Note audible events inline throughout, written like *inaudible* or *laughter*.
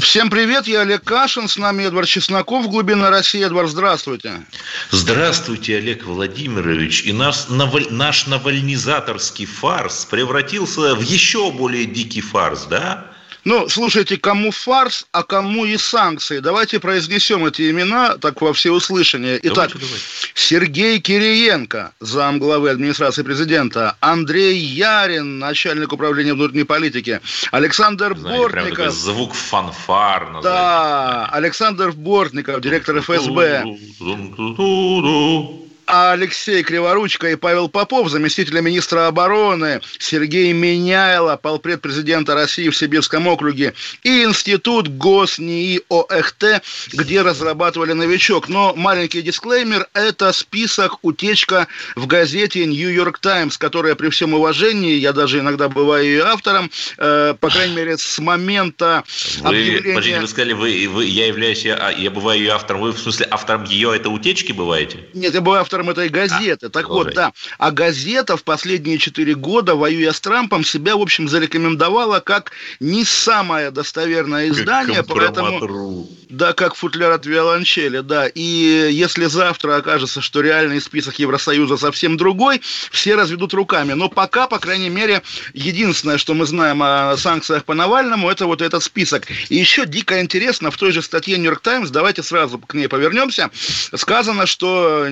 Всем привет, я Олег Кашин, с нами Эдвард Чесноков, Глубина России. Эдвард, здравствуйте. Здравствуйте, Олег Владимирович. И наш, наваль, наш навальнизаторский фарс превратился в еще более дикий фарс, да? Ну, слушайте, кому фарс, а кому и санкции. Давайте произнесем эти имена так во всеуслышание. Итак, давайте, давайте. Сергей Кириенко, зам главы администрации президента, Андрей Ярин, начальник управления внутренней политики, Александр Знаете, Бортников. звук фанфар. Назвать. Да, Александр Бортников, директор ФСБ. Алексей Криворучко и Павел Попов, заместителя министра обороны, Сергей Меняйло, полпред президента России в Сибирском округе и Институт ГосНИИ ОХТ, где разрабатывали «Новичок». Но маленький дисклеймер – это список утечка в газете «Нью-Йорк Таймс», которая при всем уважении, я даже иногда бываю ее автором, э, по крайней мере, с момента вы, объявления... Подождите, вы сказали, вы, вы, я являюсь, я, я бываю ее автором, вы в смысле автором ее этой утечки бываете? Нет, я бываю автором автором этой газеты. А, так вот, да. А газета в последние четыре года, воюя с Трампом, себя, в общем, зарекомендовала как не самое достоверное издание, поэтому... Да, как футляр от виолончели, да. И если завтра окажется, что реальный список Евросоюза совсем другой, все разведут руками. Но пока, по крайней мере, единственное, что мы знаем о санкциях по Навальному, это вот этот список. И еще дико интересно, в той же статье Нью-Йорк Таймс, давайте сразу к ней повернемся, сказано, что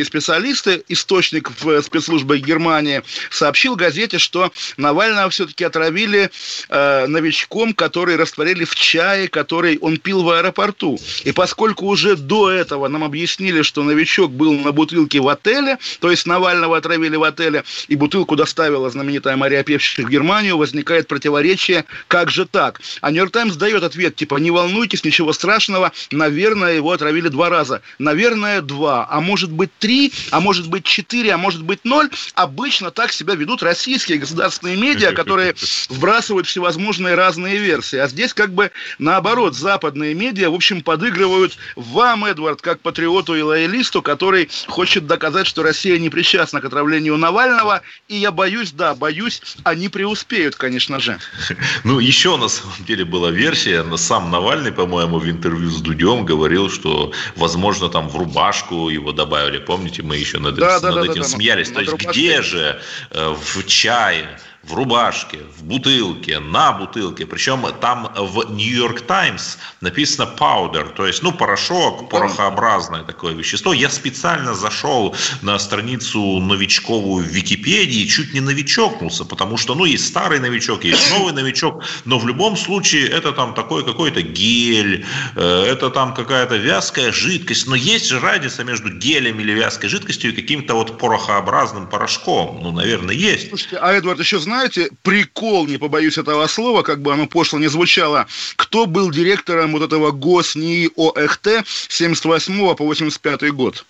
немецкие специалисты, источник в спецслужбах Германии, сообщил газете, что Навального все-таки отравили э, новичком, который растворили в чае, который он пил в аэропорту. И поскольку уже до этого нам объяснили, что новичок был на бутылке в отеле, то есть Навального отравили в отеле, и бутылку доставила знаменитая Мария Певчих в Германию, возникает противоречие, как же так? А Нью-Йорк Таймс дает ответ, типа, не волнуйтесь, ничего страшного, наверное, его отравили два раза. Наверное, два, а может быть три, а может быть 4, а может быть 0. Обычно так себя ведут российские государственные медиа, *laughs* которые вбрасывают всевозможные разные версии. А здесь как бы наоборот, западные медиа, в общем, подыгрывают вам, Эдвард, как патриоту и лоялисту, который хочет доказать, что Россия не причастна к отравлению Навального. И я боюсь, да, боюсь, они преуспеют, конечно же. *laughs* Ну, еще на самом деле была версия, сам Навальный, по-моему, в интервью с Дудем говорил, что, возможно, там в рубашку его добавили, помните? Помните, мы еще над, да, над да, этим да, смеялись. То есть где же э, в чае в рубашке, в бутылке, на бутылке. Причем там в Нью-Йорк Таймс написано powder, то есть, ну, порошок, порохообразное такое вещество. Я специально зашел на страницу новичковую в Википедии, чуть не новичокнулся, потому что, ну, есть старый новичок, есть *coughs* новый новичок, но в любом случае это там такой какой-то гель, э, это там какая-то вязкая жидкость, но есть же разница между гелем или вязкой жидкостью и каким-то вот порохообразным порошком. Ну, наверное, есть. Слушайте, а Эдвард, еще знаете, знаете, прикол, не побоюсь этого слова, как бы оно пошло не звучало, кто был директором вот этого ГОСНИИ ОХТ с 78 по 85 год?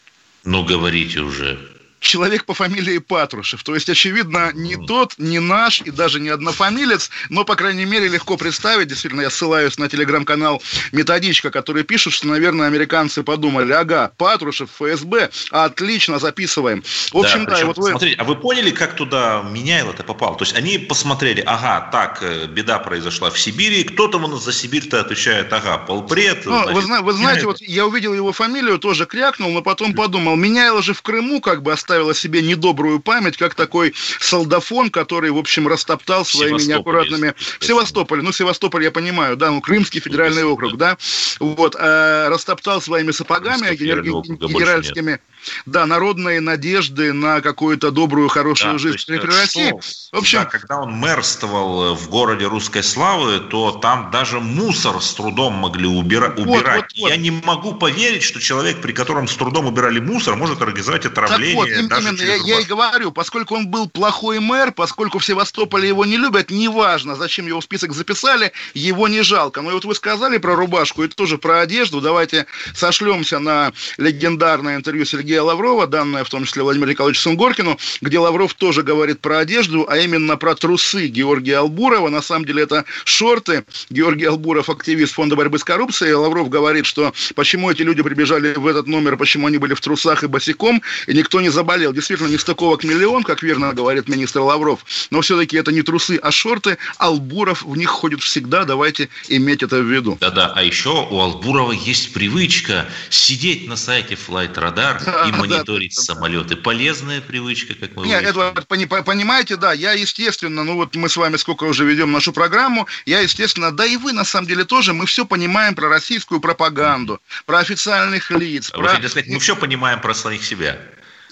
Ну, говорите уже человек по фамилии Патрушев. То есть, очевидно, не тот, не наш и даже не однофамилец, но, по крайней мере, легко представить. Действительно, я ссылаюсь на телеграм-канал «Методичка», который пишет, что, наверное, американцы подумали, ага, Патрушев, ФСБ, отлично, записываем. В общем, да, да вот вы... Смотрите, а вы поняли, как туда Меняйло-то попал? То есть, они посмотрели, ага, так, э, беда произошла в Сибири, кто там у нас за Сибирь-то отвечает, ага, полпред. Ну, значит, вы, вы знаете, вот я увидел его фамилию, тоже крякнул, но потом подумал, Меняйло же в Крыму как бы остался оставила себе недобрую память, как такой солдафон, который, в общем, растоптал своими неаккуратными... В Севастополе, ну, Севастополь я понимаю, да, ну, Крымский федеральный округ, да, вот, а, растоптал своими сапогами генеральскими да, народные надежды на какую-то добрую, хорошую да, жизнь при России. В общем, да, когда он мэрствовал в городе русской славы, то там даже мусор с трудом могли убира- вот, убирать. Вот, вот. Я не могу поверить, что человек, при котором с трудом убирали мусор, может организовать отравление. Так вот, именно, я, я и говорю, поскольку он был плохой мэр, поскольку в Севастополе его не любят, неважно, зачем его в список записали, его не жалко. Но и вот вы сказали про рубашку, это тоже про одежду. Давайте сошлемся на легендарное интервью Сергея Лаврова, данное в том числе Владимиру Николаевичу Сунгоркину, где Лавров тоже говорит про одежду, а именно про трусы Георгия Албурова. На самом деле это шорты. Георгий Албуров, активист фонда борьбы с коррупцией. Лавров говорит, что почему эти люди прибежали в этот номер, почему они были в трусах и босиком, и никто не заболел. Действительно, не стыковок миллион, как верно говорит министр Лавров, но все-таки это не трусы, а шорты. Албуров в них ходит всегда, давайте иметь это в виду. Да-да, а еще у Албурова есть привычка сидеть на сайте Flight Radar да, и мониторить да, самолеты. Полезная привычка, как мы Нет, Эдвард, понимаете, да, я, естественно, ну вот мы с вами сколько уже ведем нашу программу, я, естественно, да и вы, на самом деле, тоже, мы все понимаем про российскую пропаганду, про официальных лиц. Вы про... хотите сказать, мы все понимаем про самих себя.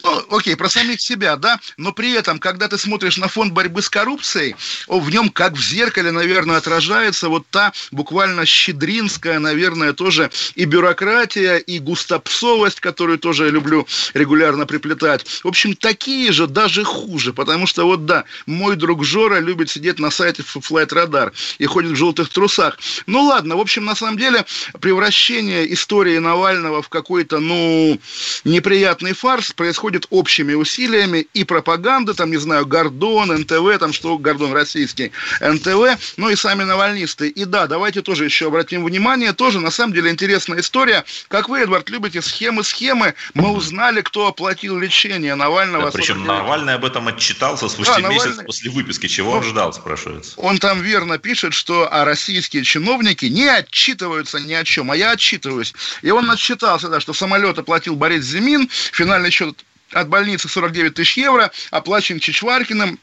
Ну, окей, про самих себя, да, но при этом, когда ты смотришь на фонд борьбы с коррупцией, в нем, как в зеркале, наверное, отражается вот та буквально щедринская, наверное, тоже и бюрократия, и густопсовость, которую тоже я люблю регулярно приплетать. В общем, такие же, даже хуже, потому что вот да, мой друг Жора любит сидеть на сайте Flight Radar и ходит в желтых трусах. Ну ладно, в общем, на самом деле, превращение истории Навального в какой-то, ну, неприятный фарс происходит происходит общими усилиями и пропаганды, там, не знаю, Гордон, НТВ, там что, Гордон российский, НТВ, ну и сами навальнисты. И да, давайте тоже еще обратим внимание, тоже на самом деле интересная история. Как вы, Эдвард, любите схемы-схемы, мы узнали, кто оплатил лечение Навального. Да, причем Навальный об этом отчитался спустя да, месяц Навальный... после выписки. Чего он ждал, спрашивается? Он там верно пишет, что а российские чиновники не отчитываются ни о чем, а я отчитываюсь. И он отчитался, да, что самолет оплатил Борис Зимин, финальный счет от больницы 49 тысяч евро, оплачен Чичваркиным,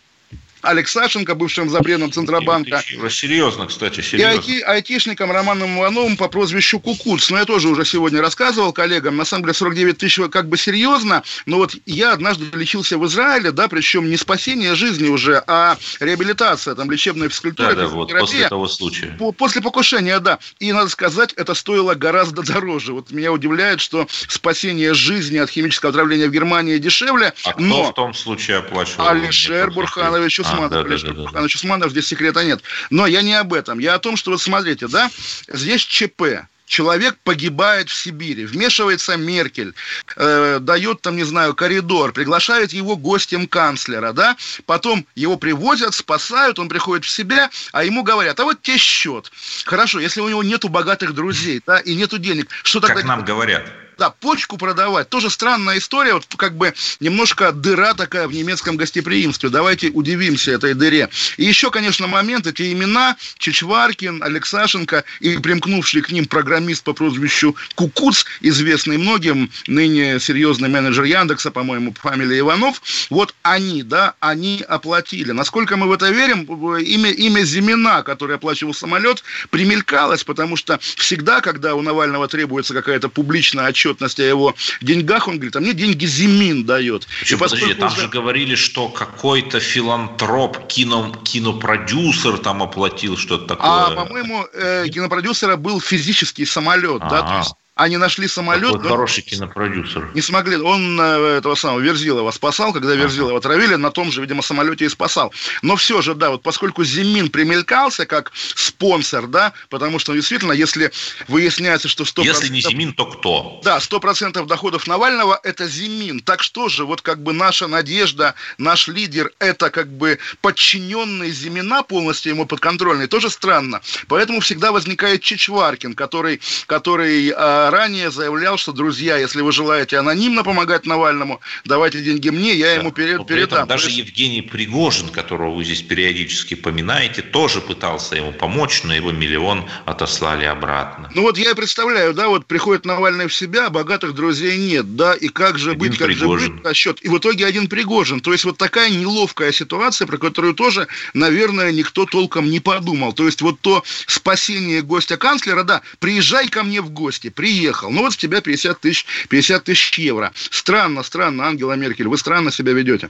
Алексашенко, бывшим запретом Центробанка. Серьезно, кстати, серьезно. И айти, айтишником Романом Ивановым по прозвищу Кукуц. Но я тоже уже сегодня рассказывал коллегам. На самом деле 49 тысяч как бы серьезно. Но вот я однажды лечился в Израиле, да, причем не спасение жизни уже, а реабилитация, там лечебная физкультура. Да, да, вот после того случая. После покушения, да. И надо сказать, это стоило гораздо дороже. Вот меня удивляет, что спасение жизни от химического отравления в Германии дешевле. А кто но... в том случае оплачивал? Алишер Бурханович Усманов. А, да, да, да, да. Усманов, здесь секрета нет. Но я не об этом. Я о том, что вот смотрите, да, здесь ЧП. Человек погибает в Сибири, вмешивается Меркель, э, дает там, не знаю, коридор, приглашает его гостем канцлера, да, потом его привозят, спасают, он приходит в себя, а ему говорят, а вот тебе счет. Хорошо, если у него нету богатых друзей, да, и нету денег, что тогда... Как нам говорят. Да, почку продавать. Тоже странная история. Вот как бы немножко дыра такая в немецком гостеприимстве. Давайте удивимся этой дыре. И еще, конечно, момент. Эти имена Чичваркин, Алексашенко и примкнувший к ним программист по прозвищу Кукуц, известный многим, ныне серьезный менеджер Яндекса, по-моему, фамилия Иванов. Вот они, да, они оплатили. Насколько мы в это верим, имя, имя Зимина, который оплачивал самолет, примелькалось, потому что всегда, когда у Навального требуется какая-то публичная отчетность, отчетность о его деньгах, он говорит, а мне деньги Зимин дает. Еще, подожди, там уже... же говорили, что какой-то филантроп, кино, кинопродюсер там оплатил что-то такое. А, по-моему, э, кинопродюсера был физический самолет, А-а-а. да, то есть они нашли самолет. Какой хороший кинопродюсер. Не смогли. Он э, этого самого Верзилова спасал, когда Верзилова травили, на том же, видимо, самолете и спасал. Но все же, да, вот поскольку Зимин примелькался как спонсор, да, потому что действительно, если выясняется, что 100%... Если не Зимин, то кто? Да, 100% доходов Навального – это Зимин. Так что же, вот как бы наша надежда, наш лидер – это как бы подчиненный Зимина, полностью ему подконтрольный, тоже странно. Поэтому всегда возникает Чичваркин, который, который а, ранее заявлял, что, друзья, если вы желаете анонимно помогать Навальному, давайте деньги мне, я ему перед, вот передам. Даже Евгений Пригожин, которого вы здесь периодически поминаете, тоже пытался ему помочь, но его миллион отослали обратно. Ну вот я и представляю, да, вот приходит Навальный в себя, а богатых друзей нет, да, и как же один быть, как Пригожин. же быть, расчет. И в итоге один Пригожин. То есть вот такая неловкая ситуация, про которую тоже, наверное, никто толком не подумал. То есть вот то спасение гостя канцлера, да, приезжай ко мне в гости, приезжай приехал. Ну вот с тебя 50 тысяч, 50 тысяч евро. Странно, странно, Ангела Меркель, вы странно себя ведете.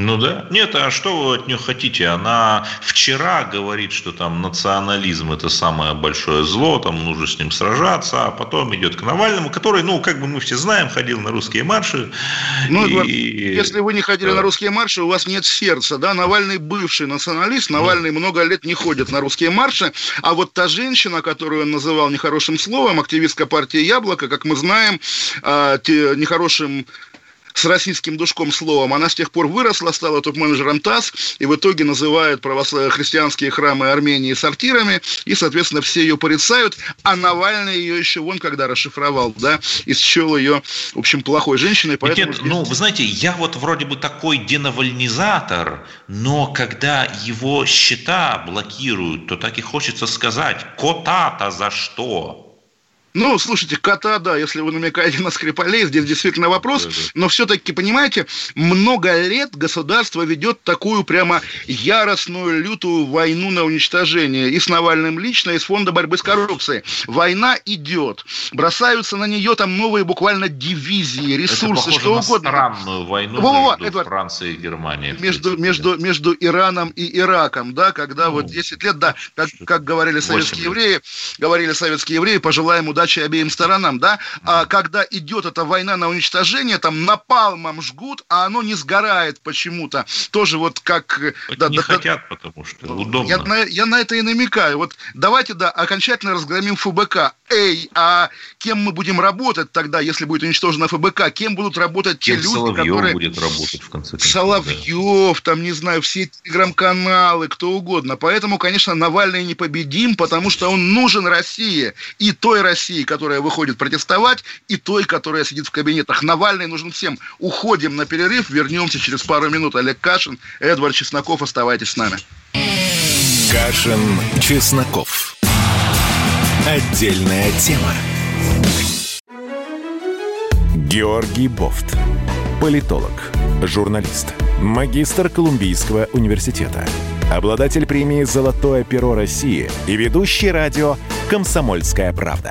Ну да. Нет, а что вы от нее хотите? Она вчера говорит, что там национализм это самое большое зло, там нужно с ним сражаться, а потом идет к Навальному, который, ну, как бы мы все знаем, ходил на русские марши. Ну, и... если вы не ходили да. на русские марши, у вас нет сердца, да? Навальный бывший националист, Навальный ну. много лет не ходит на русские марши, а вот та женщина, которую он называл нехорошим словом, активистка партии «Яблоко», как мы знаем, а, нехорошим с российским душком словом. Она с тех пор выросла, стала топ-менеджером ТАСС, и в итоге называют православно-христианские храмы Армении сортирами, и, соответственно, все ее порицают, а Навальный ее еще вон когда расшифровал, да, и счел ее, в общем, плохой женщиной. Поэтому Нет. Ну, вы знаете, я вот вроде бы такой денавальнизатор, но когда его счета блокируют, то так и хочется сказать, кота-то за что? Ну, слушайте, кота, да, если вы намекаете на Скрипалей, здесь действительно вопрос, да, да. но все-таки, понимаете, много лет государство ведет такую прямо яростную, лютую войну на уничтожение и с Навальным лично, и с Фонда борьбы с коррупцией. Война идет, бросаются на нее там новые буквально дивизии, ресурсы, что на угодно. странную войну Во, между Эдвард, Францией и Германией. Между, между, между Ираном и Ираком, да, когда ну, вот 10 лет, да, как, как говорили советские евреи, говорили советские евреи, пожелаем удачи удачи обеим сторонам, да, а когда идет эта война на уничтожение, там напалмом жгут, а оно не сгорает почему-то, тоже вот как... Да, не да, хотят, да, потому что удобно. Я на, я на это и намекаю. Вот давайте, да, окончательно разгромим ФБК. Эй, а кем мы будем работать тогда, если будет уничтожена ФБК? Кем будут работать те Кем люди, Соловьев которые... будет работать, в конце концов. Соловьев, да. там, не знаю, все телеграм-каналы, кто угодно. Поэтому, конечно, Навальный непобедим, потому что он нужен России. И той России, России, которая выходит протестовать, и той, которая сидит в кабинетах. Навальный нужен всем. Уходим на перерыв, вернемся через пару минут. Олег Кашин, Эдвард Чесноков, оставайтесь с нами. Кашин, Чесноков. Отдельная тема. Георгий Бофт. Политолог, журналист, магистр Колумбийского университета, обладатель премии «Золотое перо России» и ведущий радио «Комсомольская правда»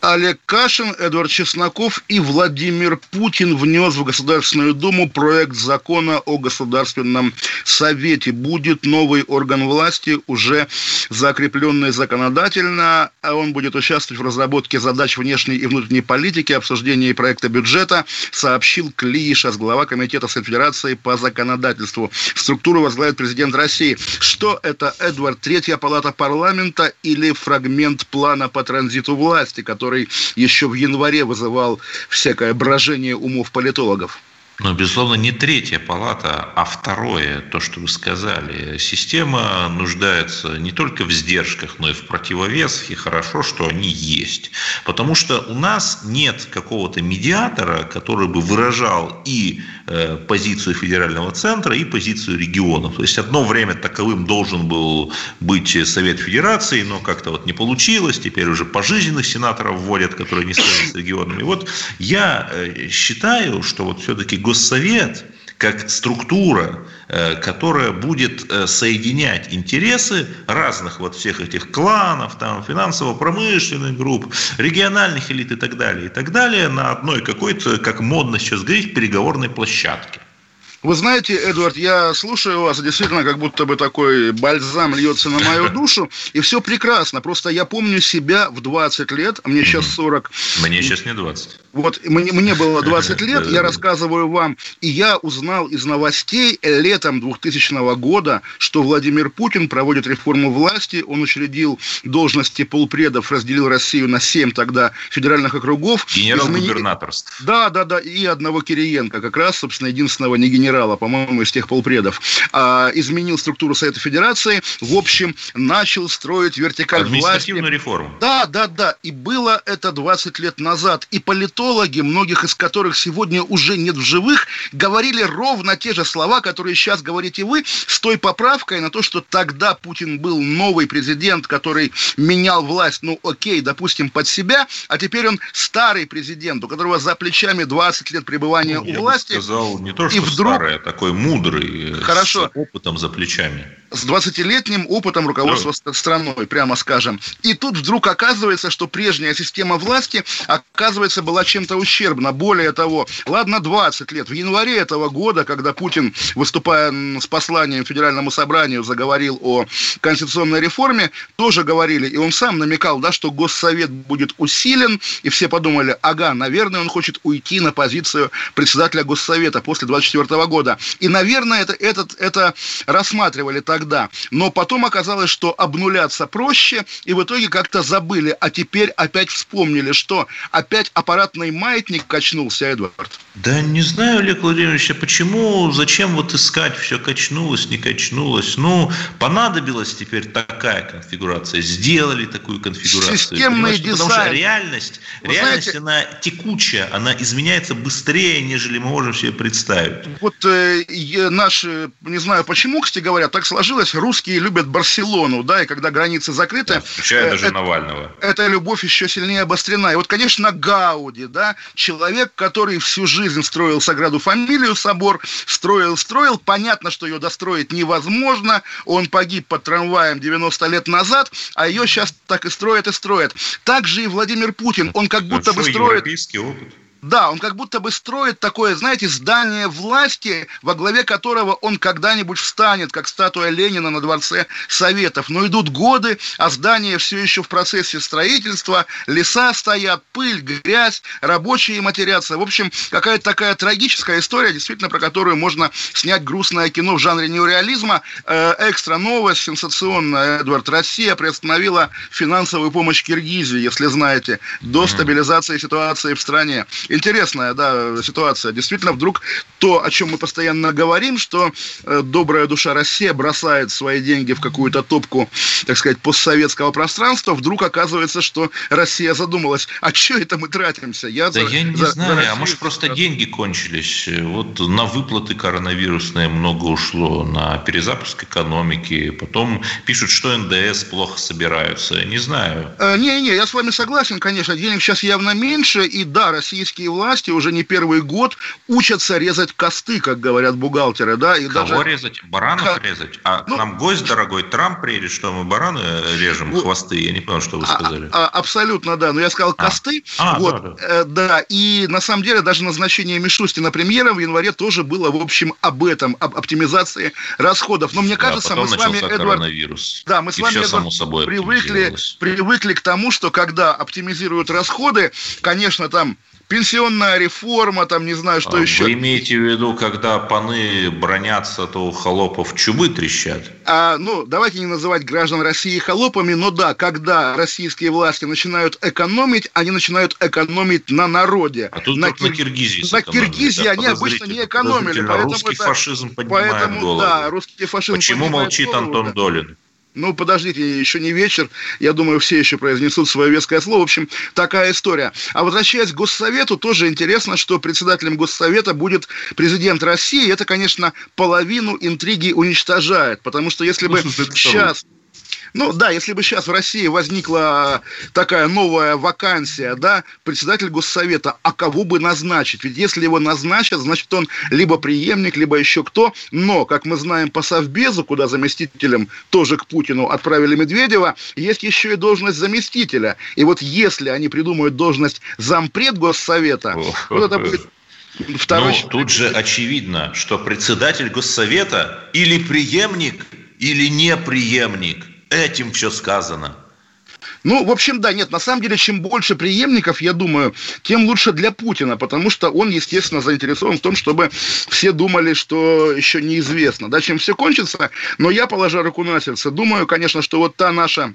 Олег Кашин, Эдвард Чесноков и Владимир Путин внес в Государственную Думу проект закона о Государственном Совете. Будет новый орган власти, уже закрепленный законодательно. А он будет участвовать в разработке задач внешней и внутренней политики, обсуждении проекта бюджета, сообщил Клишас, глава Комитета Федерации по законодательству. Структуру возглавит президент России. Что это, Эдвард, третья палата парламента или фрагмент плана по транзиту власти, который который еще в январе вызывал всякое брожение умов политологов. Но, безусловно, не третья палата, а второе, то, что вы сказали. Система нуждается не только в сдержках, но и в противовесах, и хорошо, что они есть. Потому что у нас нет какого-то медиатора, который бы выражал и э, позицию федерального центра, и позицию регионов. То есть, одно время таковым должен был быть Совет Федерации, но как-то вот не получилось. Теперь уже пожизненных сенаторов вводят, которые не связаны с регионами. Вот я э, считаю, что вот все-таки Госсовет как структура, э, которая будет э, соединять интересы разных вот всех этих кланов, там, финансово-промышленных групп, региональных элит и так далее, и так далее, на одной какой-то, как модно сейчас говорить, переговорной площадке. Вы знаете, Эдвард, я слушаю вас, действительно, как будто бы такой бальзам льется на мою *laughs* душу, и все прекрасно. Просто я помню себя в 20 лет, а мне сейчас 40. Мне сейчас не 20. Вот мне, мне было *laughs* 20 лет, я рассказываю вам, и я узнал из новостей летом 2000 года, что Владимир Путин проводит реформу власти, он учредил должности полпредов, разделил Россию на 7 тогда федеральных округов. Генерал-губернаторств. Да, да, да, и одного Кириенко, как раз, собственно, единственного не генерал генерала, по-моему, из тех полпредов, а, изменил структуру Совета Федерации, в общем, начал строить вертикаль Административную власти. реформу. Да, да, да. И было это 20 лет назад. И политологи, многих из которых сегодня уже нет в живых, говорили ровно те же слова, которые сейчас говорите вы, с той поправкой на то, что тогда Путин был новый президент, который менял власть, ну окей, допустим, под себя, а теперь он старый президент, у которого за плечами 20 лет пребывания ну, у власти. Сказал, не то, что и вдруг... старый, а такой мудрый, Хорошо. с опытом за плечами. С 20-летним опытом руководства да. страной, прямо скажем. И тут вдруг оказывается, что прежняя система власти, оказывается, была чем-то ущербна. Более того, ладно, 20 лет. В январе этого года, когда Путин, выступая с посланием Федеральному собранию, заговорил о конституционной реформе, тоже говорили, и он сам намекал, да, что Госсовет будет усилен, и все подумали, ага, наверное, он хочет уйти на позицию председателя Госсовета после 24 года. И, наверное, это, этот, это рассматривали тогда. Но потом оказалось, что обнуляться проще, и в итоге как-то забыли, а теперь опять вспомнили, что опять аппаратный маятник качнулся, Эдвард. Да не знаю, Олег Владимирович, а почему, зачем вот искать, все качнулось, не качнулось. Ну, понадобилась теперь такая конфигурация, сделали такую конфигурацию. Системный дизайн. Потому что реальность, Вы реальность, знаете, она текучая, она изменяется быстрее, нежели мы можем себе представить. Вот э, наши, не знаю почему, кстати говоря, так сложилось, русские любят Барселону, да, и когда границы закрыты. Да, включая э, даже это, Навального. Эта любовь еще сильнее обострена. И вот, конечно, Гауди, да, человек, который всю жизнь строил Саграду Фамилию, собор, строил, строил, понятно, что ее достроить невозможно, он погиб под трамваем 90 лет назад, а ее сейчас так и строят и строят. Также и Владимир Путин, он как будто бы строит... Европейский опыт. Да, он как будто бы строит такое, знаете, здание власти, во главе которого он когда-нибудь встанет, как статуя Ленина на Дворце Советов. Но идут годы, а здание все еще в процессе строительства, леса стоят, пыль, грязь, рабочие матерятся. В общем, какая-то такая трагическая история, действительно, про которую можно снять грустное кино в жанре неореализма. Э, экстра новость, сенсационная, Эдвард. Россия приостановила финансовую помощь Киргизии, если знаете, до стабилизации ситуации в стране интересная, да, ситуация. Действительно, вдруг то, о чем мы постоянно говорим, что э, добрая душа Россия бросает свои деньги в какую-то топку, так сказать, постсоветского пространства, вдруг оказывается, что Россия задумалась, а что это мы тратимся? Я да за, я не за, знаю, за а может просто деньги кончились. Вот на выплаты коронавирусные много ушло, на перезапуск экономики, потом пишут, что НДС плохо собираются, не знаю. Не-не, э, я с вами согласен, конечно, денег сейчас явно меньше, и да, российские российские власти уже не первый год учатся резать косты, как говорят бухгалтеры, да, и Кого даже... резать? Баранов как... резать? А ну, нам гость дорогой Трамп приедет, что мы бараны режем, ну, хвосты, я не понял, что вы а, сказали. А, а, абсолютно, да, но я сказал а. косты, а, вот, да, да. Э, да, и на самом деле даже назначение Мишустина премьером в январе тоже было, в общем, об этом, об оптимизации расходов, но мне кажется, да, мы с вами, Эдвард, да, мы с вами, Эдвард, собой привыкли, привыкли к тому, что когда оптимизируют расходы, конечно, там пенсионная реформа, там не знаю, что а еще. Вы имеете в виду, когда паны бронятся, то у холопов чубы трещат? А, ну, давайте не называть граждан России холопами, но да, когда российские власти начинают экономить, они начинают экономить на народе. А тут на, Кир... на Киргизии. На Киргизии они обычно не экономили. Поэтому русский это... фашизм поднимает поэтому, голову. Да, русский фашизм Почему молчит голову, Антон да. Долин? Ну, подождите, еще не вечер. Я думаю, все еще произнесут свое веское слово. В общем, такая история. А возвращаясь к Госсовету, тоже интересно, что председателем Госсовета будет президент России. Это, конечно, половину интриги уничтожает. Потому что если бы сейчас... Ну да, если бы сейчас в России возникла такая новая вакансия, да, председатель Госсовета, а кого бы назначить? Ведь если его назначат, значит он либо преемник, либо еще кто. Но, как мы знаем по Совбезу, куда заместителем тоже к Путину отправили Медведева, есть еще и должность заместителя. И вот если они придумают должность зампред Госсовета, вот это будет Второй... Ну, тут же очевидно, что председатель Госсовета или преемник, или не преемник. Этим все сказано. Ну, в общем, да, нет, на самом деле, чем больше преемников, я думаю, тем лучше для Путина, потому что он, естественно, заинтересован в том, чтобы все думали, что еще неизвестно, да, чем все кончится. Но я, положа руку на сердце, думаю, конечно, что вот та наша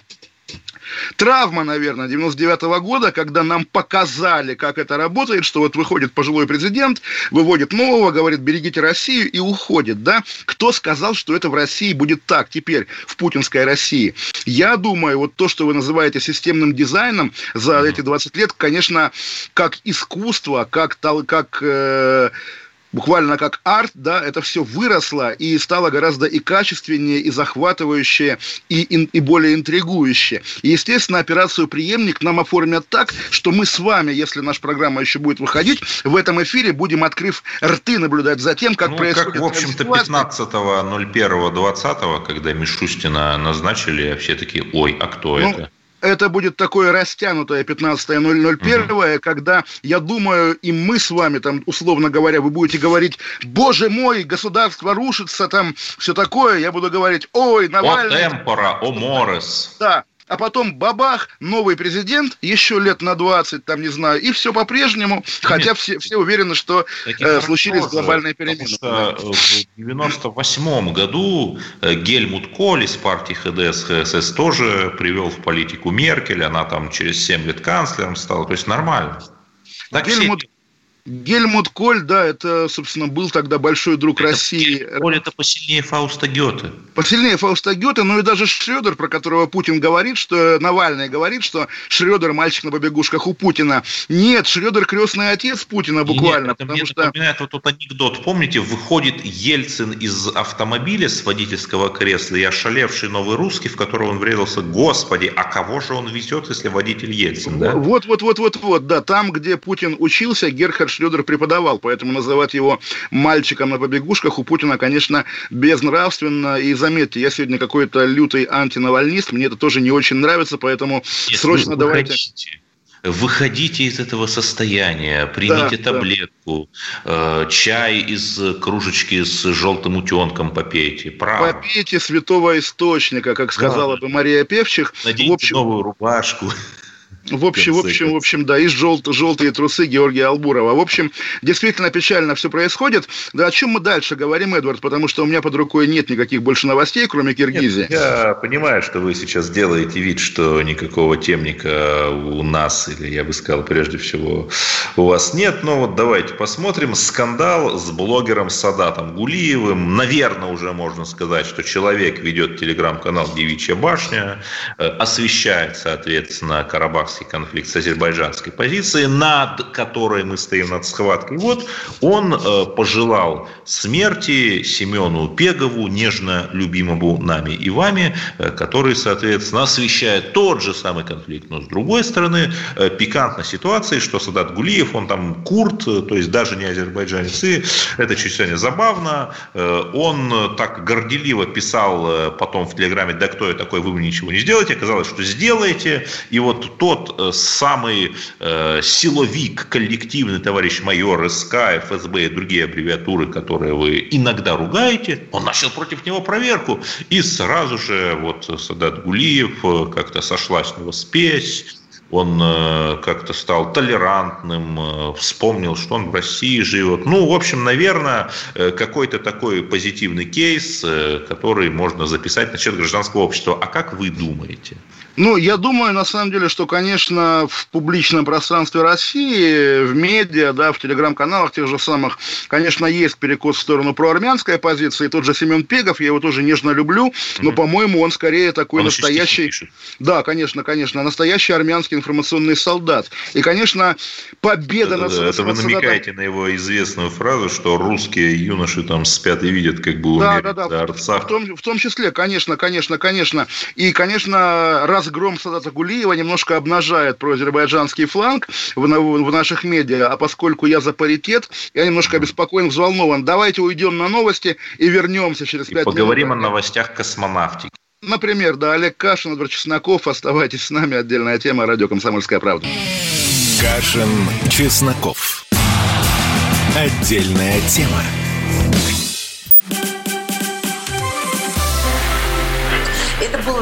травма, наверное, 99 -го года, когда нам показали, как это работает, что вот выходит пожилой президент, выводит нового, говорит, берегите Россию и уходит, да? Кто сказал, что это в России будет так теперь, в путинской России? Я думаю, вот то, что вы называете системным дизайном за эти 20 лет, конечно, как искусство, как, как э, буквально как арт, да, это все выросло и стало гораздо и качественнее, и захватывающее, и, и, и более интригующее. И, естественно, операцию «Преемник» нам оформят так, что мы с вами, если наша программа еще будет выходить, в этом эфире будем, открыв рты, наблюдать за тем, как ну, происходит... Как, в общем-то, 15.01.20, когда Мишустина назначили, все такие, ой, а кто ну, это? Это будет такое растянутое 15.001, угу. когда, я думаю, и мы с вами, там, условно говоря, вы будете говорить, боже мой, государство рушится, там, все такое, я буду говорить, ой, Навальный... О темпора, о морес. Да, а потом бабах, новый президент, еще лет на 20, там, не знаю, и все по-прежнему, хотя все, все уверены, что э, случились глобальные перемены. Потому что в 98 году э, Гельмут Коль из партии ХДС, ХСС тоже привел в политику Меркель, она там через 7 лет канцлером стала, то есть нормально. Так Гельмут, все... Гельмут Коль, да, это, собственно, был тогда большой друг это, России. Коль это посильнее Фауста Гёте. Посильнее Фауста Гёте, но и даже Шредер, про которого Путин говорит, что Навальный говорит, что Шредер мальчик на побегушках у Путина. Нет, Шредер крестный отец Путина буквально. Нет, это мне что... напоминает вот тот анекдот. Помните, выходит Ельцин из автомобиля с водительского кресла и ошалевший новый русский, в которого он врезался. Господи, а кого же он везет, если водитель Ельцин, да? Вот, вот, вот, вот, вот, да. Там, где Путин учился, Герхард Шредер преподавал, поэтому называть его мальчиком на побегушках у Путина, конечно, безнравственно. И заметьте, я сегодня какой-то лютый антинавальнист, мне это тоже не очень нравится, поэтому Нет, срочно ну, давайте... Хотите выходите из этого состояния, примите да, таблетку, да. Э, чай из кружечки с желтым утенком попейте. Право. Попейте святого источника, как сказала да. бы Мария Певчих. Наденьте в общем, новую рубашку. В общем, в общем, в общем, да, и жел, желтые трусы Георгия Албурова. В общем, действительно печально все происходит. Да о чем мы дальше говорим, Эдвард? Потому что у меня под рукой нет никаких больше новостей, кроме Киргизии. Нет, я понимаю, что вы сейчас делаете вид, что никакого темника у нас, или я бы сказал, прежде всего, у вас нет. Но вот давайте посмотрим. Скандал с блогером Садатом Гулиевым. Наверное, уже можно сказать, что человек ведет телеграм-канал «Девичья башня», э, освещает, соответственно, Карабах карабахский конфликт с азербайджанской позиции, над которой мы стоим над схваткой. Вот он э, пожелал смерти Семену Пегову, нежно любимому нами и вами, э, который, соответственно, освещает тот же самый конфликт, но с другой стороны, э, пикантна ситуация, что Садат Гулиев, он там курд, то есть даже не азербайджанец, и это чуть сегодня забавно. Он так горделиво писал потом в Телеграме, да кто я такой, вы мне ничего не сделаете, оказалось, что сделаете, и вот тот э, самый э, силовик, коллективный товарищ майор СК, ФСБ и другие аббревиатуры, которые вы иногда ругаете, он начал против него проверку. И сразу же вот Садат Гулиев э, как-то сошла с него спесь, он э, как-то стал толерантным, вспомнил, что он в России живет. Ну, в общем, наверное, какой-то такой позитивный кейс, который можно записать на счет гражданского общества. А как вы думаете? Ну, я думаю, на самом деле, что, конечно, в публичном пространстве России, в медиа, да, в телеграм-каналах тех же самых, конечно, есть перекос в сторону проармянской оппозиции. Тот же Семен Пегов, я его тоже нежно люблю, но, по-моему, он скорее такой он настоящий... Да, конечно, конечно, настоящий армянский информационный солдат. И, конечно, победа над... Это вы намекаете на его известную фразу, что русские юноши там спят и видят, как бы умереть да, да, да. В, в, том, в том числе, конечно, конечно, конечно. И, конечно, разгром Садата Гулиева немножко обнажает проазербайджанский фланг в, в наших медиа, а поскольку я за паритет, я немножко обеспокоен, взволнован. Давайте уйдем на новости и вернемся через пять минут. Поговорим о новостях космонавтики. Например, да, Олег Кашин, Эдвард Чесноков. Оставайтесь с нами. Отдельная тема. Радио «Комсомольская правда». Кашин, Чесноков. Отдельная тема.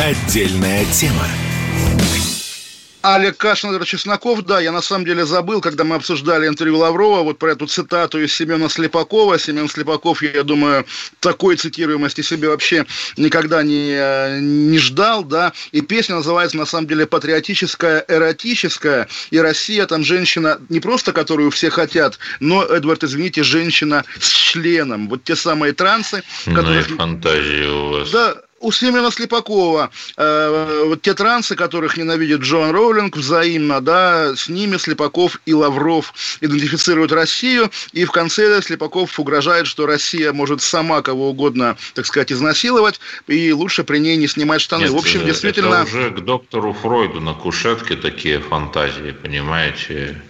Отдельная тема. Олег Кашин, Чесноков, да, я на самом деле забыл, когда мы обсуждали интервью Лаврова, вот про эту цитату из Семена Слепакова. Семен Слепаков, я думаю, такой цитируемости себе вообще никогда не, не ждал, да, и песня называется, на самом деле, патриотическая, эротическая, и Россия, там женщина, не просто которую все хотят, но, Эдвард, извините, женщина с членом, вот те самые трансы, которые... Ну и фантазии у вас. Да, у Семена Слепакова э, вот те трансы, которых ненавидит Джон Роулинг, взаимно, да, с ними Слепаков и Лавров идентифицируют Россию, и в конце Слепаков угрожает, что Россия может сама кого угодно, так сказать, изнасиловать, и лучше при ней не снимать штаны. Нет, в общем, действительно... Это уже к доктору Фройду на кушетке такие фантазии, понимаете?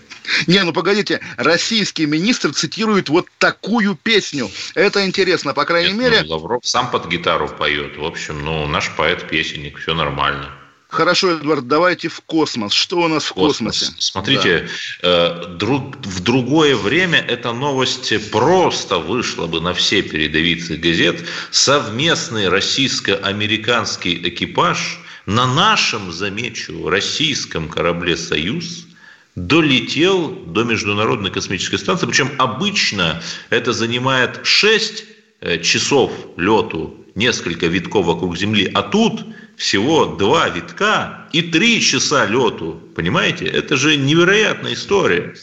Не, ну погодите, российский министр цитирует вот такую песню. Это интересно, по крайней Нет, мере... Ну, Лавров сам под гитару поет. В общем, ну, наш поэт-песенник, все нормально. Хорошо, Эдвард, давайте в космос. Что у нас в космос. космосе? Смотрите, да. э, друг, в другое время эта новость просто вышла бы на все передовицы газет. Совместный российско-американский экипаж на нашем, замечу, российском корабле «Союз» долетел до Международной космической станции. Причем обычно это занимает 6 э, часов лету, несколько витков вокруг Земли. А тут всего два витка и три часа лету. Понимаете? Это же невероятная история.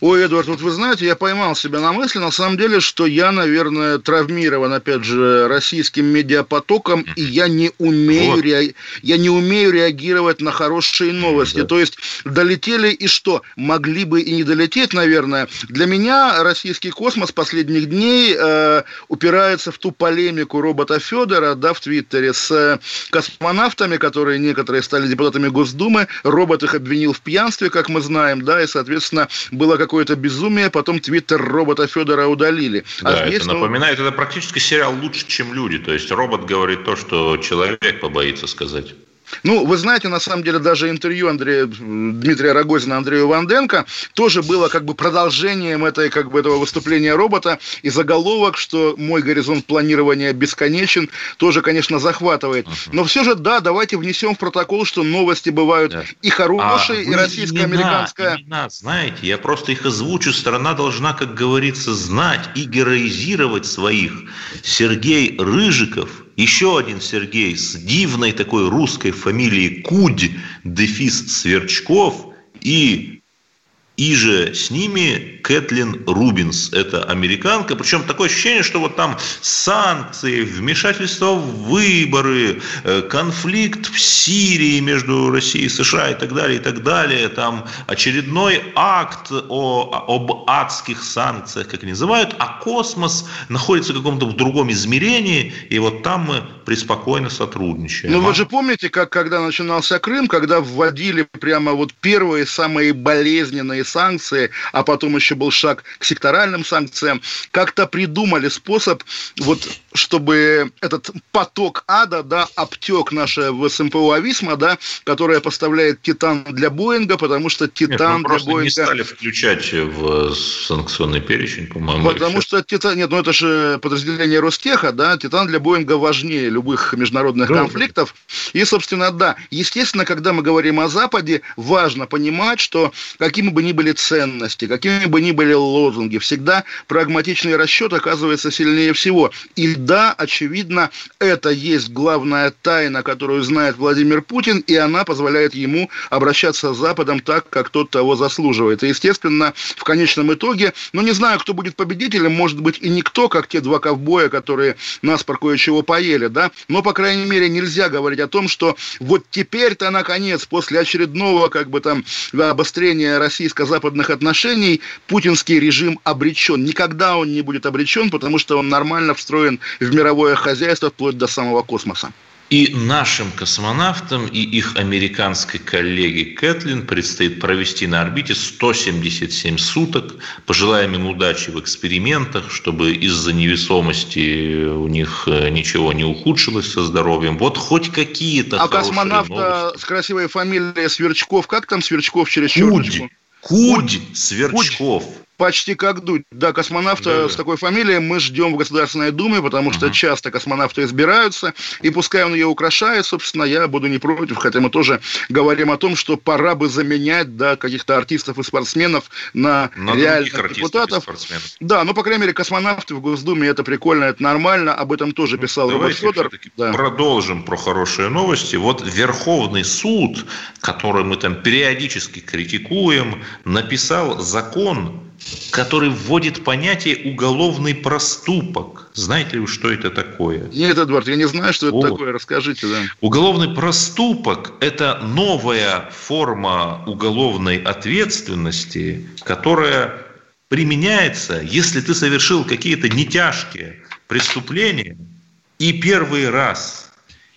Ой, Эдвард, вот вы знаете, я поймал себя на мысли, на самом деле, что я, наверное, травмирован, опять же, российским медиапотоком, и я не умею, вот. ре... я не умею реагировать на хорошие новости. Да. То есть долетели и что? Могли бы и не долететь, наверное. Для меня российский космос последних дней э, упирается в ту полемику робота Федора, да, в Твиттере с э, космонавтами, которые некоторые стали депутатами Госдумы. Робот их обвинил в пьянстве, как мы знаем, да, и, соответственно, было какое-то безумие, потом твиттер робота Федора удалили. А да, здесь, это ну... напоминает, это практически сериал «Лучше, чем люди». То есть робот говорит то, что человек побоится сказать. Ну, вы знаете, на самом деле, даже интервью Андрея, Дмитрия Рогозина Андрею Ванденко тоже было как бы продолжением этой, как бы, этого выступления робота. И заголовок, что мой горизонт планирования бесконечен, тоже, конечно, захватывает. Но все же, да, давайте внесем в протокол, что новости бывают да. и хорошие, а и российско-американская. Имена, знаете, я просто их озвучу. Страна должна, как говорится, знать и героизировать своих. Сергей Рыжиков – еще один Сергей с дивной такой русской фамилией Кудь, дефис Сверчков и и же с ними Кэтлин Рубинс, это американка. Причем такое ощущение, что вот там санкции, вмешательство в выборы, э, конфликт в Сирии между Россией и США и так далее, и так далее. Там очередной акт о, об адских санкциях, как они называют, а космос находится в каком-то другом измерении, и вот там мы преспокойно сотрудничаем. Ну, вы же помните, как когда начинался Крым, когда вводили прямо вот первые самые болезненные санкции, а потом еще был шаг к секторальным санкциям, как-то придумали способ, вот, чтобы этот поток ада, да, обтек наше в СМПО Ависма, да, которая поставляет Титан для Боинга, потому что Титан нет, для Боинга... не стали включать в санкционный перечень, по-моему. Потому что Титан... Нет, ну это же подразделение Ростеха, да, Титан для Боинга важнее любых международных да. конфликтов. И, собственно, да, естественно, когда мы говорим о Западе, важно понимать, что какими бы ни были ценности, какими бы ни были лозунги, всегда прагматичный расчет оказывается сильнее всего. И да, очевидно, это есть главная тайна, которую знает Владимир Путин, и она позволяет ему обращаться с Западом так, как тот того заслуживает. И, естественно, в конечном итоге, ну, не знаю, кто будет победителем, может быть, и никто, как те два ковбоя, которые нас про кое-чего поели, да, но, по крайней мере, нельзя говорить о том, что вот теперь-то, наконец, после очередного, как бы там, обострения российско западных отношений путинский режим обречен. Никогда он не будет обречен, потому что он нормально встроен в мировое хозяйство вплоть до самого космоса. И нашим космонавтам и их американской коллеге Кэтлин предстоит провести на орбите 177 суток. Пожелаем им удачи в экспериментах, чтобы из-за невесомости у них э, ничего не ухудшилось со здоровьем. Вот хоть какие-то А космонавта новости. с красивой фамилией Сверчков, как там Сверчков через черночку? Кудь Сверчков. Кудь. Почти как дуть. Да, космонавта да. с такой фамилией мы ждем в Государственной Думе, потому что uh-huh. часто космонавты избираются, и пускай он ее украшает, собственно, я буду не против, хотя мы тоже говорим о том, что пора бы заменять да, каких-то артистов и спортсменов на, на реальных депутатов. Да, ну, по крайней мере, космонавты в Госдуме, это прикольно, это нормально, об этом тоже ну, писал ну, Роберт Федор. Да. Продолжим про хорошие новости. Вот Верховный суд, который мы там периодически критикуем, написал закон, который вводит понятие уголовный проступок. Знаете ли вы, что это такое? Нет, Эдвард, я не знаю, что это вот. такое. Расскажите, да. Уголовный проступок – это новая форма уголовной ответственности, которая применяется, если ты совершил какие-то нетяжкие преступления, и первый раз,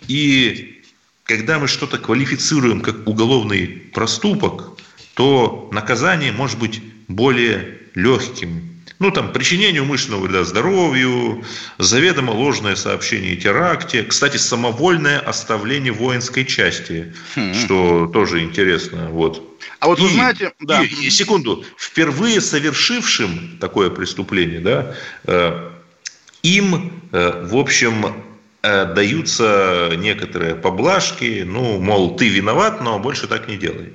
и когда мы что-то квалифицируем как уголовный проступок, то наказание может быть более легким. Ну, там, причинение умышленного вреда здоровью, заведомо ложное сообщение о теракте. Кстати, самовольное оставление воинской части, хм. что тоже интересно. Вот. А вот и, вы знаете... Да. И, и, секунду. Впервые совершившим такое преступление, да, э, им, э, в общем, э, даются некоторые поблажки, ну, мол, ты виноват, но больше так не делай.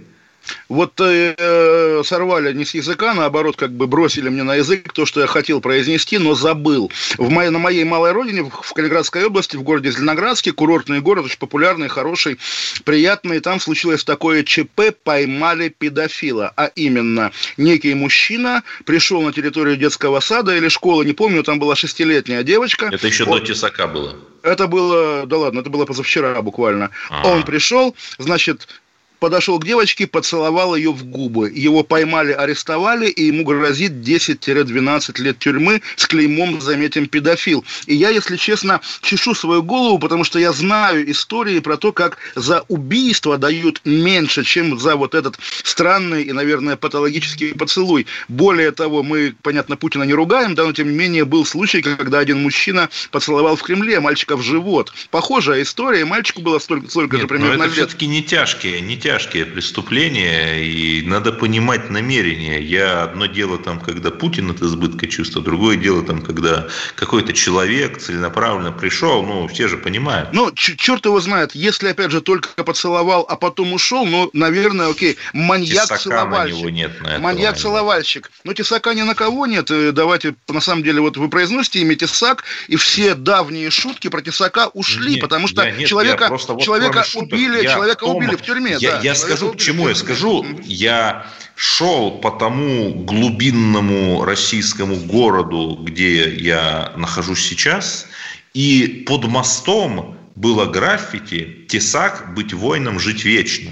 Вот э, сорвали не с языка, наоборот, как бы бросили мне на язык то, что я хотел произнести, но забыл. В моей, на моей малой родине, в Калининградской области, в городе Зеленоградске, курортный город, очень популярный, хороший, приятный. Там случилось такое ЧП, поймали педофила. А именно, некий мужчина пришел на территорию детского сада или школы, не помню, там была шестилетняя девочка. Это еще Он... до Тесака было. Это было, да ладно, это было позавчера буквально. А-а-а. Он пришел, значит, подошел к девочке, поцеловал ее в губы. Его поймали, арестовали, и ему грозит 10-12 лет тюрьмы с клеймом, заметим, педофил. И я, если честно, чешу свою голову, потому что я знаю истории про то, как за убийство дают меньше, чем за вот этот странный и, наверное, патологический поцелуй. Более того, мы, понятно, Путина не ругаем, да, но тем не менее был случай, когда один мужчина поцеловал в Кремле мальчика в живот. Похожая история, мальчику было столько, столько Нет, же примерно но это лет. все-таки не тяжкие, не тяжкие преступления, и надо понимать намерения. Я одно дело там, когда Путин от избытка чувства, другое дело там, когда какой-то человек целенаправленно пришел, ну, все же понимают. Ну, черт его знает, если, опять же, только поцеловал, а потом ушел, ну, наверное, окей, маньяк-целовальщик. нет на Маньяк-целовальщик. Но тесака ни на кого нет. Э, давайте, на самом деле, вот вы произносите имя Тесак, и все давние шутки про Тесака ушли, нет, потому что нет, человека, человека вот убили, я человека том, убили в тюрьме. Я, да. Я скажу, к чему я скажу. Я шел по тому глубинному российскому городу, где я нахожусь сейчас, и под мостом было граффити «Тесак, быть воином, жить вечно».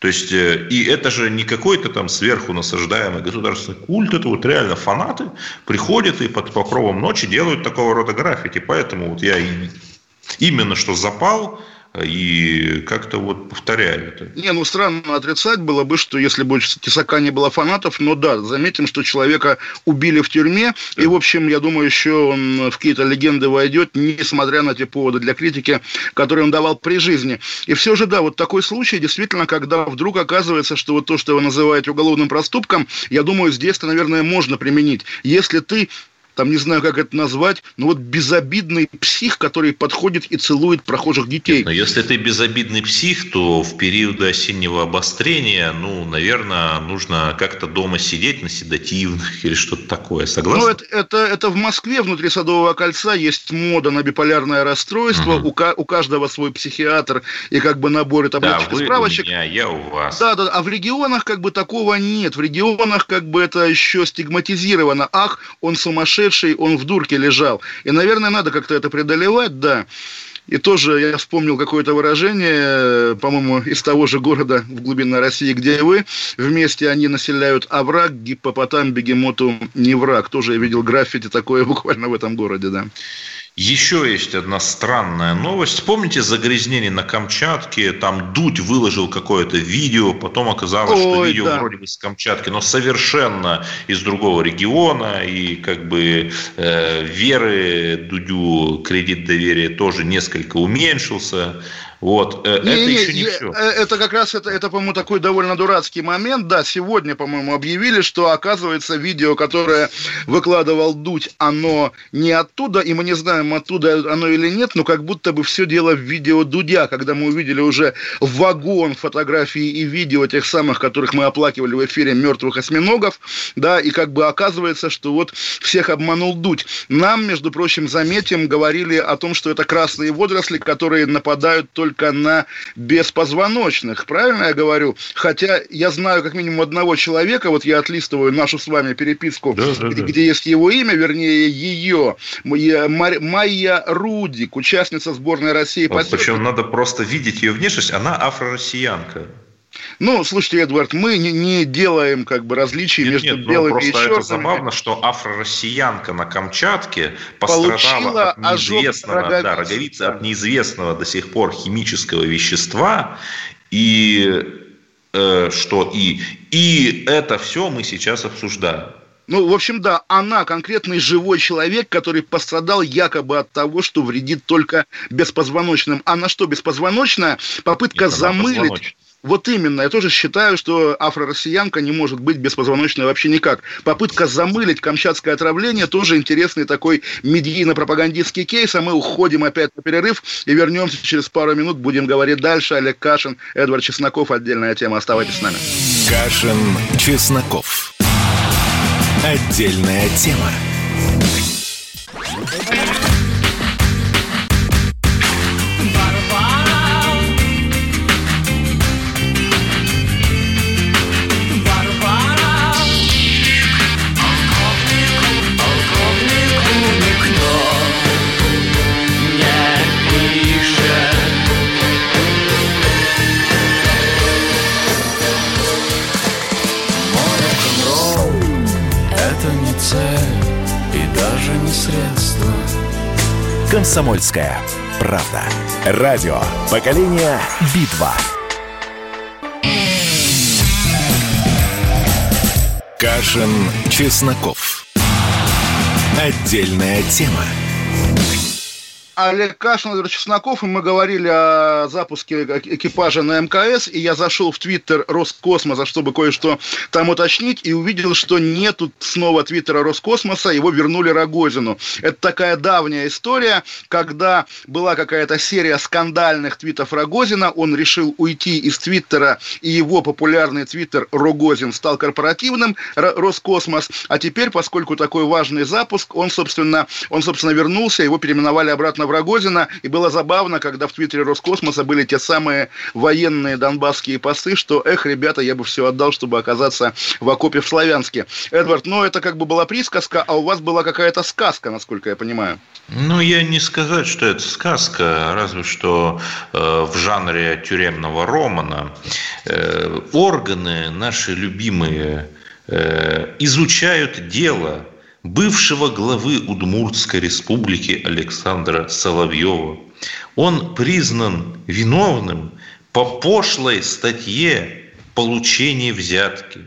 То есть, э, и это же не какой-то там сверху насаждаемый государственный культ, это вот реально фанаты приходят и под покровом ночи делают такого рода граффити. Поэтому вот я именно что запал и как-то вот повторяю это. Не, ну странно отрицать было бы, что если бы у Тесака не было фанатов, но да, заметим, что человека убили в тюрьме, да. и, в общем, я думаю, еще он в какие-то легенды войдет, несмотря на те поводы для критики, которые он давал при жизни. И все же, да, вот такой случай, действительно, когда вдруг оказывается, что вот то, что вы называете уголовным проступком, я думаю, здесь-то, наверное, можно применить. Если ты там не знаю, как это назвать, но вот безобидный псих, который подходит и целует прохожих детей. Нет, но если ты безобидный псих, то в период осеннего обострения, ну, наверное, нужно как-то дома сидеть на седативных или что-то такое. Согласен? Ну, это, это, это в Москве внутри Садового кольца есть мода на биполярное расстройство. Угу. У, у каждого свой психиатр и как бы наборы таблеток да, и справочек. У меня, я у вас. Да, да, а в регионах как бы такого нет. В регионах как бы это еще стигматизировано. Ах, он сумасшедший сумасшедший, он в дурке лежал. И, наверное, надо как-то это преодолевать, да. И тоже я вспомнил какое-то выражение, по-моему, из того же города в глубинной России, где вы. Вместе они населяют овраг, гиппопотам, бегемоту не враг. Тоже я видел граффити такое *laughs* буквально в этом городе, да. Еще есть одна странная новость. Помните загрязнение на Камчатке? Там Дудь выложил какое-то видео, потом оказалось, Ой, что видео да. вроде бы с Камчатки, но совершенно из другого региона. И как бы э, веры Дудю кредит доверия тоже несколько уменьшился. Вот, э, не, это не, еще не, не все. Э, это как раз, это, это, по-моему, такой довольно дурацкий момент. Да, сегодня, по-моему, объявили, что, оказывается, видео, которое выкладывал Дудь, оно не оттуда, и мы не знаем, оттуда оно или нет, но как будто бы все дело в видео Дудя, когда мы увидели уже вагон фотографий и видео тех самых, которых мы оплакивали в эфире мертвых осьминогов, да, и как бы оказывается, что вот всех обманул Дудь. Нам, между прочим, заметим, говорили о том, что это красные водоросли, которые нападают только только на беспозвоночных, правильно я говорю? Хотя я знаю как минимум одного человека, вот я отлистываю нашу с вами переписку, да, да, где, да. где есть его имя, вернее, ее, Майя Рудик, участница сборной России. Вот, причем надо просто видеть ее внешность, она афро-россиянка. Ну, слушайте, Эдвард, мы не, не делаем как бы различий нет, между нет, ну, белыми и черными. это забавно, что афро-россиянка на Камчатке пострадала от неизвестного, роговицы. Да, роговицы, от неизвестного до сих пор химического вещества, и э, что и, и это все мы сейчас обсуждаем. Ну, в общем, да, она конкретный живой человек, который пострадал якобы от того, что вредит только беспозвоночным. А на что беспозвоночная? Попытка Нет, замылить вот именно, я тоже считаю, что афро-россиянка не может быть беспозвоночной вообще никак. Попытка замылить камчатское отравление тоже интересный такой медийно-пропагандистский кейс, а мы уходим опять на перерыв и вернемся через пару минут, будем говорить дальше. Олег Кашин, Эдвард Чесноков, отдельная тема, оставайтесь с нами. Кашин, Чесноков. Отдельная тема. «Комсомольская правда». Радио «Поколение Битва». Кашин, Чесноков. Отдельная тема. Олег Кашин, Владимир Чесноков, и мы говорили о запуске экипажа на МКС, и я зашел в Твиттер Роскосмоса, чтобы кое-что там уточнить, и увидел, что нету снова Твиттера Роскосмоса, его вернули Рогозину. Это такая давняя история, когда была какая-то серия скандальных твитов Рогозина, он решил уйти из Твиттера, и его популярный Твиттер Рогозин стал корпоративным, Роскосмос, а теперь, поскольку такой важный запуск, он, собственно, он, собственно, вернулся, его переименовали обратно Рогозина, и было забавно, когда в Твиттере Роскосмоса были те самые военные донбасские посты, что, эх, ребята, я бы все отдал, чтобы оказаться в окопе в Славянске. Эдвард, ну это как бы была присказка, а у вас была какая-то сказка, насколько я понимаю. Ну, я не сказать, что это сказка, разве что э, в жанре тюремного романа. Э, органы наши любимые э, изучают дело – бывшего главы Удмуртской республики Александра Соловьева. Он признан виновным по пошлой статье получения взятки.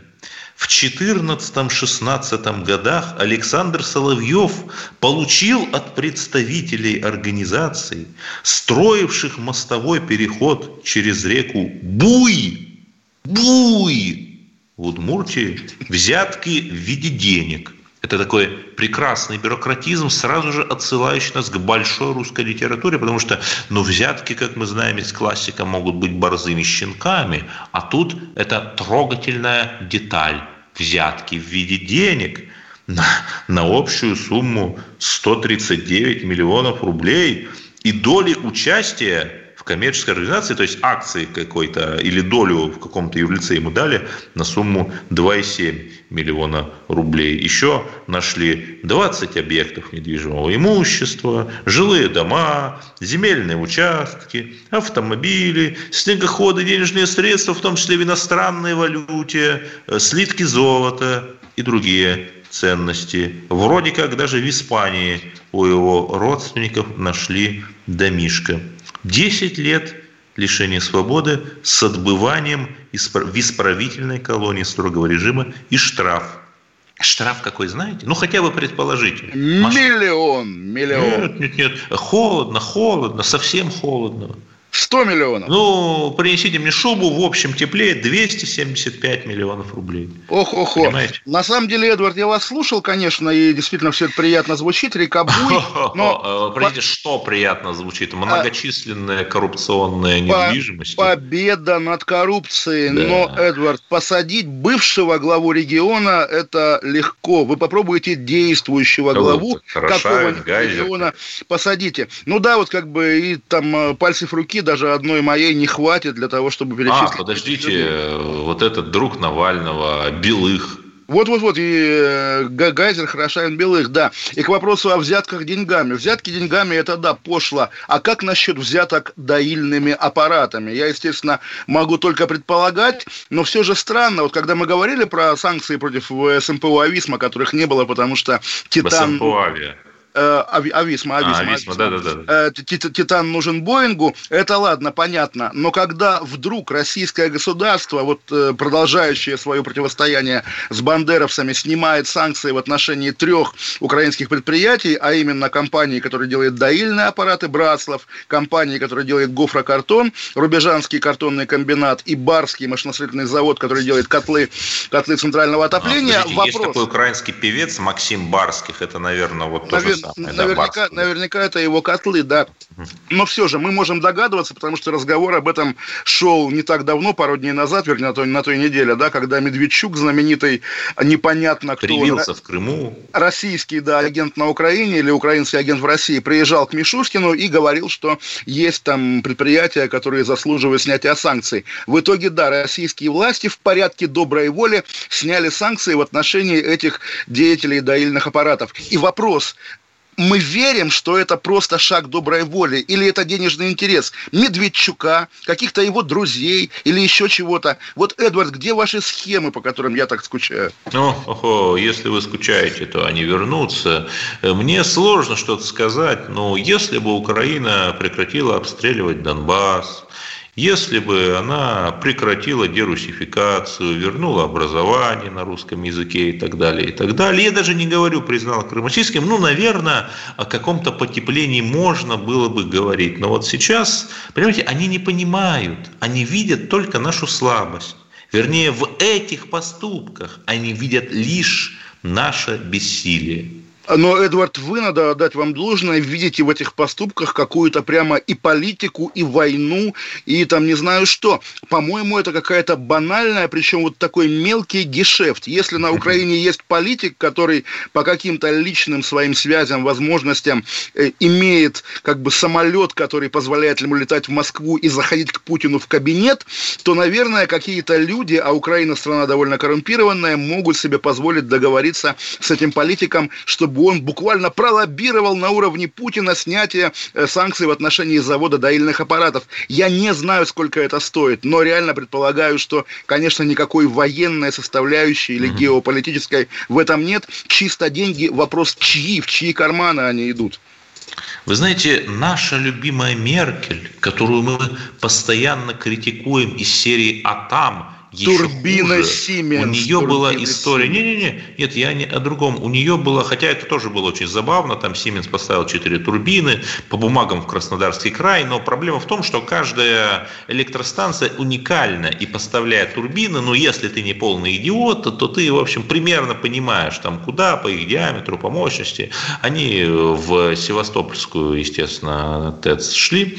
В 14-16 годах Александр Соловьев получил от представителей организаций, строивших мостовой переход через реку Буй, Буй в Удмуртии, взятки в виде денег – это такой прекрасный бюрократизм, сразу же отсылающий нас к большой русской литературе, потому что, ну, взятки, как мы знаем из классика, могут быть борзыми щенками, а тут это трогательная деталь. Взятки в виде денег на, на общую сумму 139 миллионов рублей и доли участия коммерческой организации, то есть акции какой-то или долю в каком-то юрлице ему дали на сумму 2,7 миллиона рублей. Еще нашли 20 объектов недвижимого имущества, жилые дома, земельные участки, автомобили, снегоходы, денежные средства, в том числе в иностранной валюте, э, слитки золота и другие ценности. Вроде как даже в Испании у его родственников нашли домишко. 10 лет лишения свободы с отбыванием в исправительной колонии строгого режима и штраф. Штраф какой, знаете? Ну, хотя бы предположите. Миллион, миллион. Нет, нет, нет. Холодно, холодно, совсем холодно. 100 миллионов. Ну, принесите мне шубу в общем тепле 275 миллионов рублей. Ох, ох, ох. На самом деле, Эдвард, я вас слушал, конечно, и действительно все это приятно звучит, река Буй. *laughs* Но... Простите, что приятно звучит? Многочисленная коррупционная недвижимость. Победа над коррупцией. Но, Эдвард, посадить бывшего главу региона – это легко. Вы попробуйте действующего главу какого-нибудь региона посадите. Ну да, вот как бы и там э, пальцев руки даже одной моей не хватит для того, чтобы перечислить. А, подождите, вот этот друг Навального, Белых, вот-вот-вот, и э, Гайзер, Хорошавин, Белых, да. И к вопросу о взятках деньгами. Взятки деньгами – это, да, пошло. А как насчет взяток доильными аппаратами? Я, естественно, могу только предполагать, но все же странно. Вот когда мы говорили про санкции против СМПУ «Ависма», которых не было, потому что «Титан»... СМПУ «Авиа». Э, Ависма, Ависма, а, Ависма, да, да, да. Титан нужен Боингу, это ладно, понятно. Но когда вдруг российское государство, вот э, продолжающее свое противостояние с бандеровцами, снимает санкции в отношении трех украинских предприятий, а именно компании, которая делает доильные аппараты Братслав, компании, которая делает гофрокартон, Рубежанский картонный комбинат и Барский машиностроительный завод, который делает котлы, котлы центрального отопления. А, Вопрос... Есть такой украинский певец Максим Барских, это, наверное, вот то Навер самое. Наверняка, да, наверняка это его котлы, да. Но все же мы можем догадываться, потому что разговор об этом шел не так давно, пару дней назад, вернее, на той, на той неделе, да, когда Медведчук, знаменитый, непонятно кто... Привился он, в Крыму. Российский, да, агент на Украине или украинский агент в России приезжал к Мишустину и говорил, что есть там предприятия, которые заслуживают снятия санкций. В итоге, да, российские власти в порядке доброй воли сняли санкции в отношении этих деятелей доильных аппаратов. И вопрос, мы верим, что это просто шаг доброй воли, или это денежный интерес Медведчука, каких-то его друзей, или еще чего-то. Вот, Эдвард, где ваши схемы, по которым я так скучаю? Ну, охо, если вы скучаете, то они вернутся. Мне сложно что-то сказать, но если бы Украина прекратила обстреливать Донбасс, если бы она прекратила дерусификацию, вернула образование на русском языке и так далее, и так далее. Я даже не говорю, признала Крым российским. Ну, наверное, о каком-то потеплении можно было бы говорить. Но вот сейчас, понимаете, они не понимают, они видят только нашу слабость. Вернее, в этих поступках они видят лишь наше бессилие. Но, Эдвард, вы, надо отдать вам должное, видите в этих поступках какую-то прямо и политику, и войну, и там не знаю что. По-моему, это какая-то банальная, причем вот такой мелкий гешефт. Если на Украине есть политик, который по каким-то личным своим связям, возможностям э, имеет как бы самолет, который позволяет ему летать в Москву и заходить к Путину в кабинет, то, наверное, какие-то люди, а Украина страна довольно коррумпированная, могут себе позволить договориться с этим политиком, чтобы чтобы он буквально пролоббировал на уровне Путина снятие э, санкций в отношении завода доильных аппаратов. Я не знаю, сколько это стоит, но реально предполагаю, что, конечно, никакой военной составляющей или геополитической в этом нет. Чисто деньги, вопрос чьи, в чьи карманы они идут. Вы знаете, наша любимая Меркель, которую мы постоянно критикуем из серии «А там», Турбина Сименс. У нее была история. Не-не-не, нет, я не о другом. У нее было, хотя это тоже было очень забавно, там Сименс поставил 4 турбины по бумагам в Краснодарский край, но проблема в том, что каждая электростанция уникальна и поставляя турбины, но если ты не полный идиот, то ты, в общем, примерно понимаешь, там, куда по их диаметру, по мощности. Они в Севастопольскую, естественно, ТЭЦ шли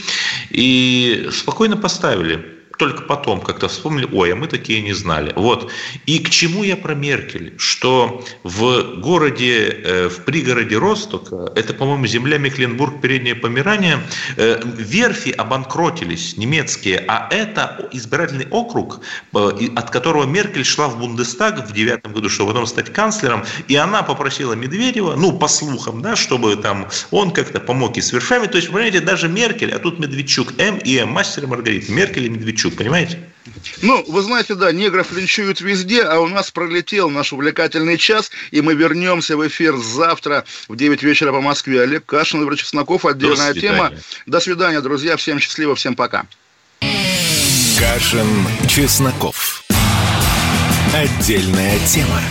и спокойно поставили только потом как-то вспомнили, ой, а мы такие не знали. Вот. И к чему я про Меркель? Что в городе, э, в пригороде Ростока, это, по-моему, земля Мекленбург, Переднее Померание, э, верфи обанкротились, немецкие, а это избирательный округ, э, от которого Меркель шла в Бундестаг в девятом году, чтобы потом стать канцлером, и она попросила Медведева, ну, по слухам, да, чтобы там он как-то помог и с верфями. То есть, понимаете, даже Меркель, а тут Медведчук, М и М, мастер и Маргарита, Меркель и Медведчук, линчуют, понимаете? Ну, вы знаете, да, негров линчуют везде, а у нас пролетел наш увлекательный час, и мы вернемся в эфир завтра в 9 вечера по Москве. Олег Кашин, Владимир Чесноков, отдельная До тема. До свидания, друзья, всем счастливо, всем пока. Кашин, Чесноков. Отдельная тема.